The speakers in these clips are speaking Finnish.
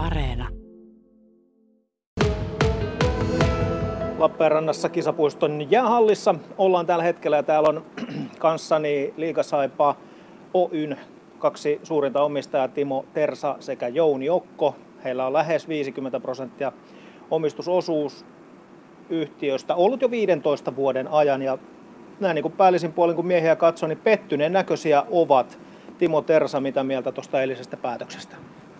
Areena. Lappeenrannassa kisapuiston jäähallissa ollaan tällä hetkellä ja täällä on kanssani Liikasaipa Oyn kaksi suurinta omistajaa Timo Tersa sekä Jouni Okko. Heillä on lähes 50 prosenttia omistusosuus yhtiöstä ollut jo 15 vuoden ajan ja näin niin kuin päällisin puolin kun miehiä katsoo, niin pettyneen näköisiä ovat. Timo Tersa, mitä mieltä tuosta eilisestä päätöksestä?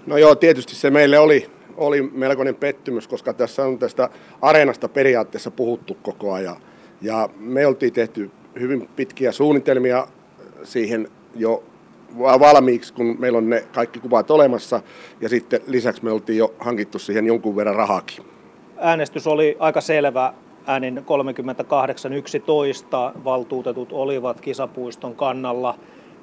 No joo, tietysti se meille oli, oli melkoinen pettymys, koska tässä on tästä areenasta periaatteessa puhuttu koko ajan. Ja me oltiin tehty hyvin pitkiä suunnitelmia siihen jo valmiiksi, kun meillä on ne kaikki kuvat olemassa. Ja sitten lisäksi me oltiin jo hankittu siihen jonkun verran rahakin. Äänestys oli aika selvä äänin 38.11. Valtuutetut olivat kisapuiston kannalla.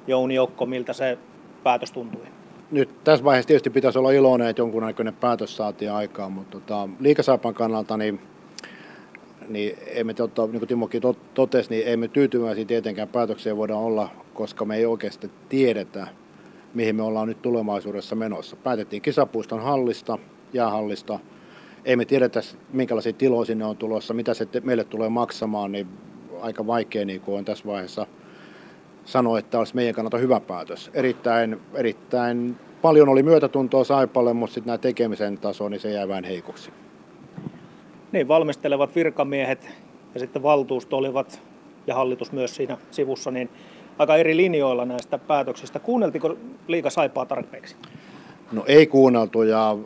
Jouni Jokko, miltä se päätös tuntui? Nyt tässä vaiheessa tietysti pitäisi olla iloinen, että jonkunnäköinen päätös saatiin aikaan, mutta tota, liikasaipan kannalta niin, niin emme, tota, niin kuin Timokin totesi, niin emme tyytyväisiä tietenkään päätökseen voida olla, koska me ei oikeasti tiedetä, mihin me ollaan nyt tulevaisuudessa menossa. Päätettiin kisapuiston hallista, jäähallista, ei me tiedetä, minkälaisia tiloja sinne on tulossa, mitä se meille tulee maksamaan, niin aika vaikea niin kuin on tässä vaiheessa sanoa, että olisi meidän kannalta hyvä päätös. Erittäin, erittäin paljon oli myötätuntoa Saipalle, mutta sitten nämä tekemisen taso, niin se jää vähän heikoksi. Niin, valmistelevat virkamiehet ja sitten valtuusto olivat ja hallitus myös siinä sivussa, niin aika eri linjoilla näistä päätöksistä. Kuunneltiko liika Saipaa tarpeeksi? No ei kuunneltu ja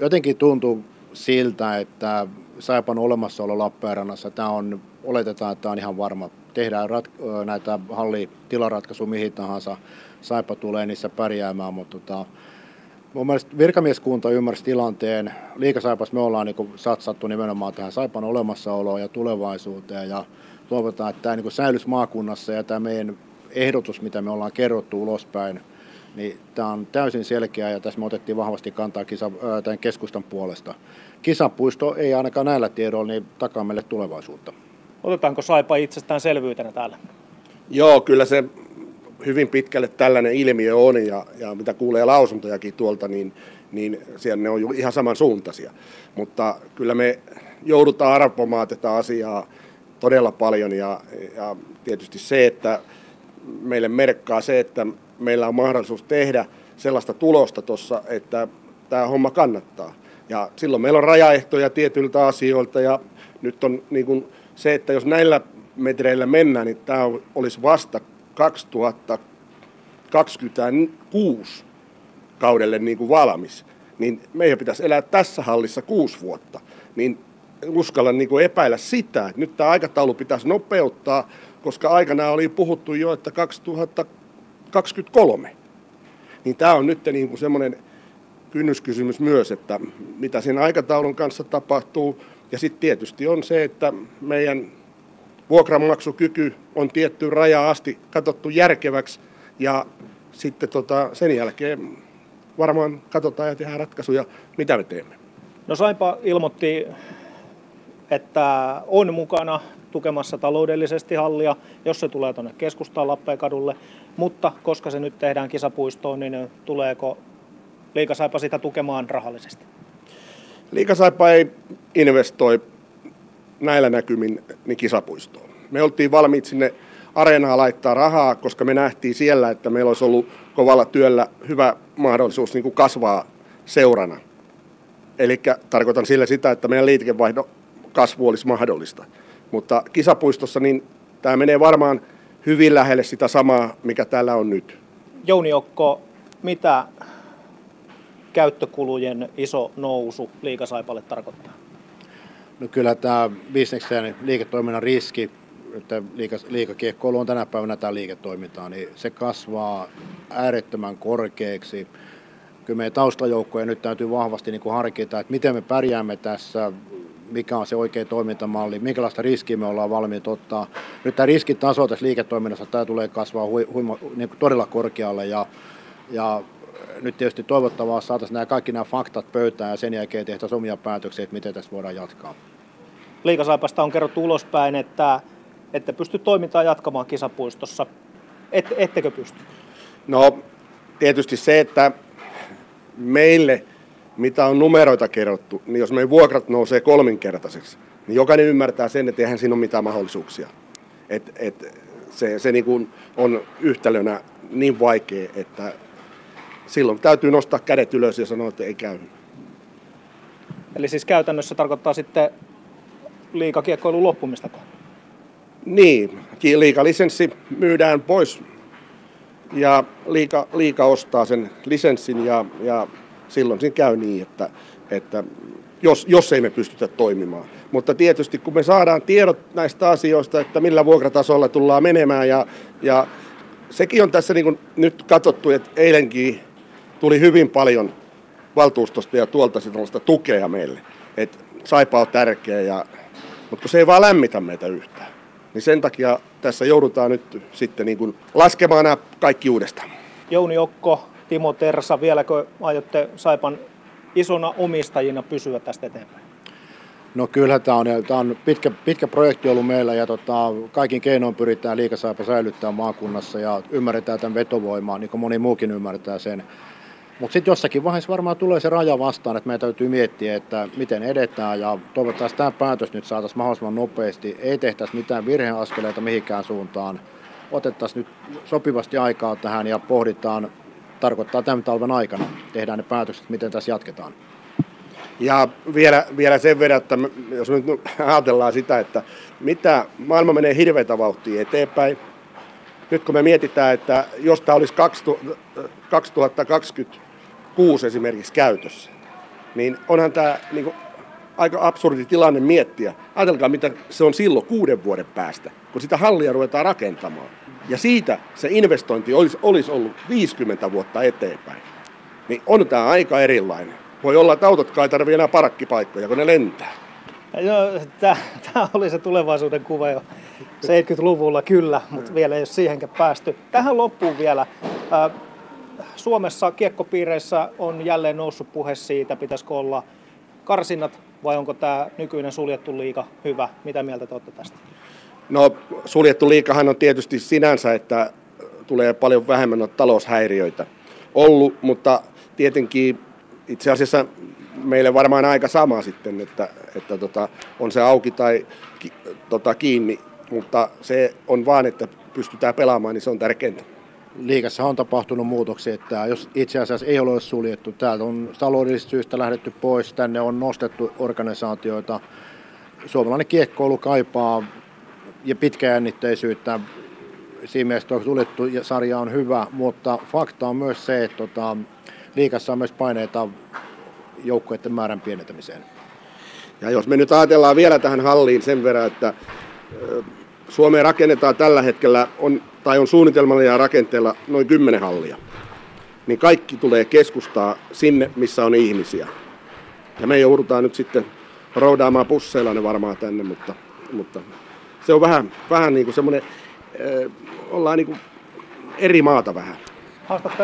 jotenkin tuntuu siltä, että Saipan olemassaolo Lappeenrannassa, tämä on, oletetaan, että tämä on ihan varma. Tehdään rat, näitä hallitilaratkaisuja mihin tahansa, Saipa tulee niissä pärjäämään, mutta tota, mun mielestä virkamieskunta ymmärsi tilanteen. Liikasaipas me ollaan niin satsattu nimenomaan tähän Saipan olemassaoloon ja tulevaisuuteen ja toivotaan, että tämä niin säilyisi maakunnassa ja tämä meidän ehdotus, mitä me ollaan kerrottu ulospäin, niin tämä on täysin selkeä ja tässä me otettiin vahvasti kantaa kisa, tämän keskustan puolesta. Kisapuisto ei ainakaan näillä tiedoilla niin takaa meille tulevaisuutta. Otetaanko Saipa itsestäänselvyytenä täällä? Joo, kyllä se hyvin pitkälle tällainen ilmiö on ja, ja mitä kuulee lausuntojakin tuolta, niin, niin siellä ne on ihan samansuuntaisia. Mutta kyllä me joudutaan arpomaan tätä asiaa todella paljon ja, ja tietysti se, että meille merkkaa se, että meillä on mahdollisuus tehdä sellaista tulosta tuossa, että tämä homma kannattaa. Ja silloin meillä on rajaehtoja tietyiltä asioilta ja nyt on niin kuin se, että jos näillä metreillä mennään, niin tämä olisi vasta 2026 kaudelle niin kuin valmis. Niin meidän pitäisi elää tässä hallissa kuusi vuotta. Niin uskallan niin kuin epäillä sitä, että nyt tämä aikataulu pitäisi nopeuttaa, koska aikana oli puhuttu jo, että 2023. Niin tämä on nyt niin kuin semmoinen kynnyskysymys myös, että mitä siinä aikataulun kanssa tapahtuu. Ja sitten tietysti on se, että meidän vuokranmaksukyky on tietty raja asti katsottu järkeväksi ja sitten tota, sen jälkeen varmaan katsotaan ja tehdään ratkaisuja, mitä me teemme. No Saipa ilmoitti, että on mukana tukemassa taloudellisesti hallia, jos se tulee tuonne keskustaan Lappeenkadulle, mutta koska se nyt tehdään kisapuistoon, niin tuleeko Liikasaipa sitä tukemaan rahallisesti? Liikasaipa ei investoi näillä näkymin niin kisapuistoon. Me oltiin valmiit sinne areenaa laittaa rahaa, koska me nähtiin siellä, että meillä olisi ollut kovalla työllä hyvä mahdollisuus niin kuin kasvaa seurana. Eli tarkoitan sillä sitä, että meidän liikevaihdon kasvu olisi mahdollista. Mutta kisapuistossa niin tämä menee varmaan hyvin lähelle sitä samaa, mikä täällä on nyt. Jouni Okko, mitä käyttökulujen iso nousu liikasaipalle tarkoittaa? No kyllä tämä bisneksen liiketoiminnan riski, että liika, liikakiekkoilu on tänä päivänä tämä liiketoimintaa, niin se kasvaa äärettömän korkeaksi. Kyllä meidän taustajoukkoja nyt täytyy vahvasti niin kuin harkita, että miten me pärjäämme tässä, mikä on se oikea toimintamalli, minkälaista riskiä me ollaan valmiit ottaa. Nyt tämä riskitaso tässä liiketoiminnassa tämä tulee kasvaa hui, huima, niin kuin todella korkealle ja, ja nyt tietysti toivottavaa saataisiin nämä kaikki nämä faktat pöytään ja sen jälkeen tehtäisiin omia päätöksiä, että miten tästä voidaan jatkaa. Liikasaipasta on kerrottu ulospäin, että että pysty toimintaa jatkamaan kisapuistossa. Et, ettekö pysty? No tietysti se, että meille mitä on numeroita kerrottu, niin jos meidän vuokrat nousee kolminkertaiseksi, niin jokainen ymmärtää sen, että eihän siinä ole mitään mahdollisuuksia. Et, et se se niin kuin on yhtälönä niin vaikea, että silloin täytyy nostaa kädet ylös ja sanoa, että ei käy. Eli siis käytännössä tarkoittaa sitten liikakiekkoilun loppumista. Niin, liikalisenssi myydään pois ja liika, liika ostaa sen lisenssin ja, ja silloin siinä käy niin, että, että jos, jos ei me pystytä toimimaan. Mutta tietysti kun me saadaan tiedot näistä asioista, että millä vuokratasolla tullaan menemään ja, ja sekin on tässä niin kuin nyt katsottu, että eilenkin tuli hyvin paljon valtuustosta ja tuolta sellaista tukea meille, että Saipa on tärkeä, ja, mutta kun se ei vaan lämmitä meitä yhtään, niin sen takia tässä joudutaan nyt sitten niin kuin laskemaan nämä kaikki uudestaan. Jouni Okko, Timo Tersa, vieläkö aiotte Saipan isona omistajina pysyä tästä eteenpäin? No kyllä tämä on, tämä on pitkä, pitkä projekti ollut meillä ja tota, kaikin keinoin pyritään liikasaipa säilyttää maakunnassa ja ymmärretään tämän vetovoimaa, niin kuin moni muukin ymmärtää sen. Mutta sitten jossakin vaiheessa varmaan tulee se raja vastaan, että meidän täytyy miettiä, että miten edetään ja toivottavasti tämä päätös nyt saataisiin mahdollisimman nopeasti. Ei tehtäisi mitään virheaskeleita mihinkään suuntaan. Otettaisiin nyt sopivasti aikaa tähän ja pohditaan, tarkoittaa tämän talven aikana, tehdään ne päätökset, miten tässä jatketaan. Ja vielä, vielä sen verran, että jos nyt ajatellaan sitä, että mitä maailma menee hirveätä vauhtia eteenpäin, nyt kun me mietitään, että jos tämä olisi 2026 esimerkiksi käytössä, niin onhan tämä niin kuin, aika absurdi tilanne miettiä. Ajatelkaa, mitä se on silloin kuuden vuoden päästä, kun sitä hallia ruvetaan rakentamaan. Ja siitä se investointi olisi, olisi ollut 50 vuotta eteenpäin. Niin on tämä aika erilainen. Voi olla, että autotkaan ei tarvitse enää parakkipaikkoja, kun ne lentää. No, tämä oli se tulevaisuuden kuva jo 70-luvulla kyllä, mutta mm. vielä ei ole siihenkään päästy. Tähän loppuun vielä. Suomessa kiekkopiireissä on jälleen noussut puhe siitä, pitäisikö olla karsinnat vai onko tämä nykyinen suljettu liika hyvä? Mitä mieltä te olette tästä? No suljettu liikahan on tietysti sinänsä, että tulee paljon vähemmän taloushäiriöitä ollut, mutta tietenkin itse asiassa meille varmaan aika sama sitten, että, että tota, on se auki tai ki, tota, kiinni, mutta se on vaan, että pystytään pelaamaan, niin se on tärkeintä. Liikassa on tapahtunut muutoksia, että jos itse asiassa ei ole suljettu, täältä on taloudellisista syistä lähdetty pois, tänne on nostettu organisaatioita. Suomalainen kiekkoulu kaipaa ja pitkäjännitteisyyttä. Siinä mielessä suljettu sarja on hyvä, mutta fakta on myös se, että tota, liikassa on myös paineita joukkueiden määrän pienentämiseen. Ja jos me nyt ajatellaan vielä tähän halliin sen verran, että Suomeen rakennetaan tällä hetkellä, on, tai on suunnitelmalla ja rakenteella noin 10 hallia, niin kaikki tulee keskustaa sinne, missä on ihmisiä. Ja me joudutaan nyt sitten roudaamaan pusseilla ne varmaan tänne, mutta, mutta se on vähän, vähän niin kuin semmoinen, äh, ollaan niin kuin eri maata vähän.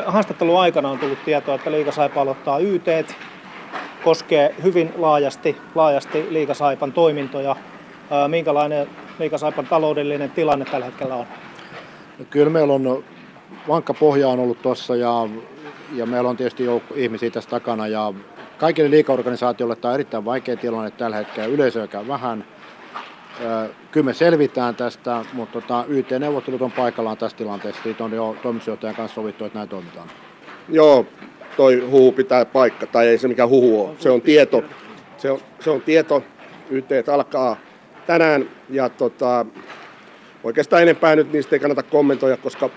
Haastattelun aikana on tullut tietoa, että Liikasaipa aloittaa YT, koskee hyvin laajasti, laajasti Liikasaipan toimintoja. Minkälainen Liikasaipan taloudellinen tilanne tällä hetkellä on? No, kyllä meillä on vankka pohja on ollut tuossa ja, ja meillä on tietysti joukko ihmisiä tässä takana ja kaikille liikaorganisaatioille tämä on erittäin vaikea tilanne tällä hetkellä, yleisöäkään vähän. Kyllä me selvitään tästä, mutta tota, YT-neuvottelut on paikallaan tässä tilanteessa. Siitä on jo toimitusjohtajan kanssa sovittu, että näin toimitaan. Joo, toi huhu pitää paikka, tai ei se mikä huhu on. Se on tieto. Se on, se on tieto. YT alkaa tänään ja tota, oikeastaan enempää nyt niistä ei kannata kommentoida, koska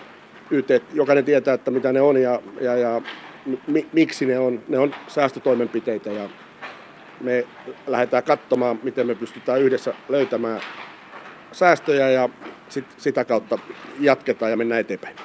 YT, jokainen tietää, että mitä ne on ja, ja, ja mi, miksi ne on. Ne on säästötoimenpiteitä ja me lähdetään katsomaan, miten me pystytään yhdessä löytämään säästöjä ja sit, sitä kautta jatketaan ja mennään eteenpäin.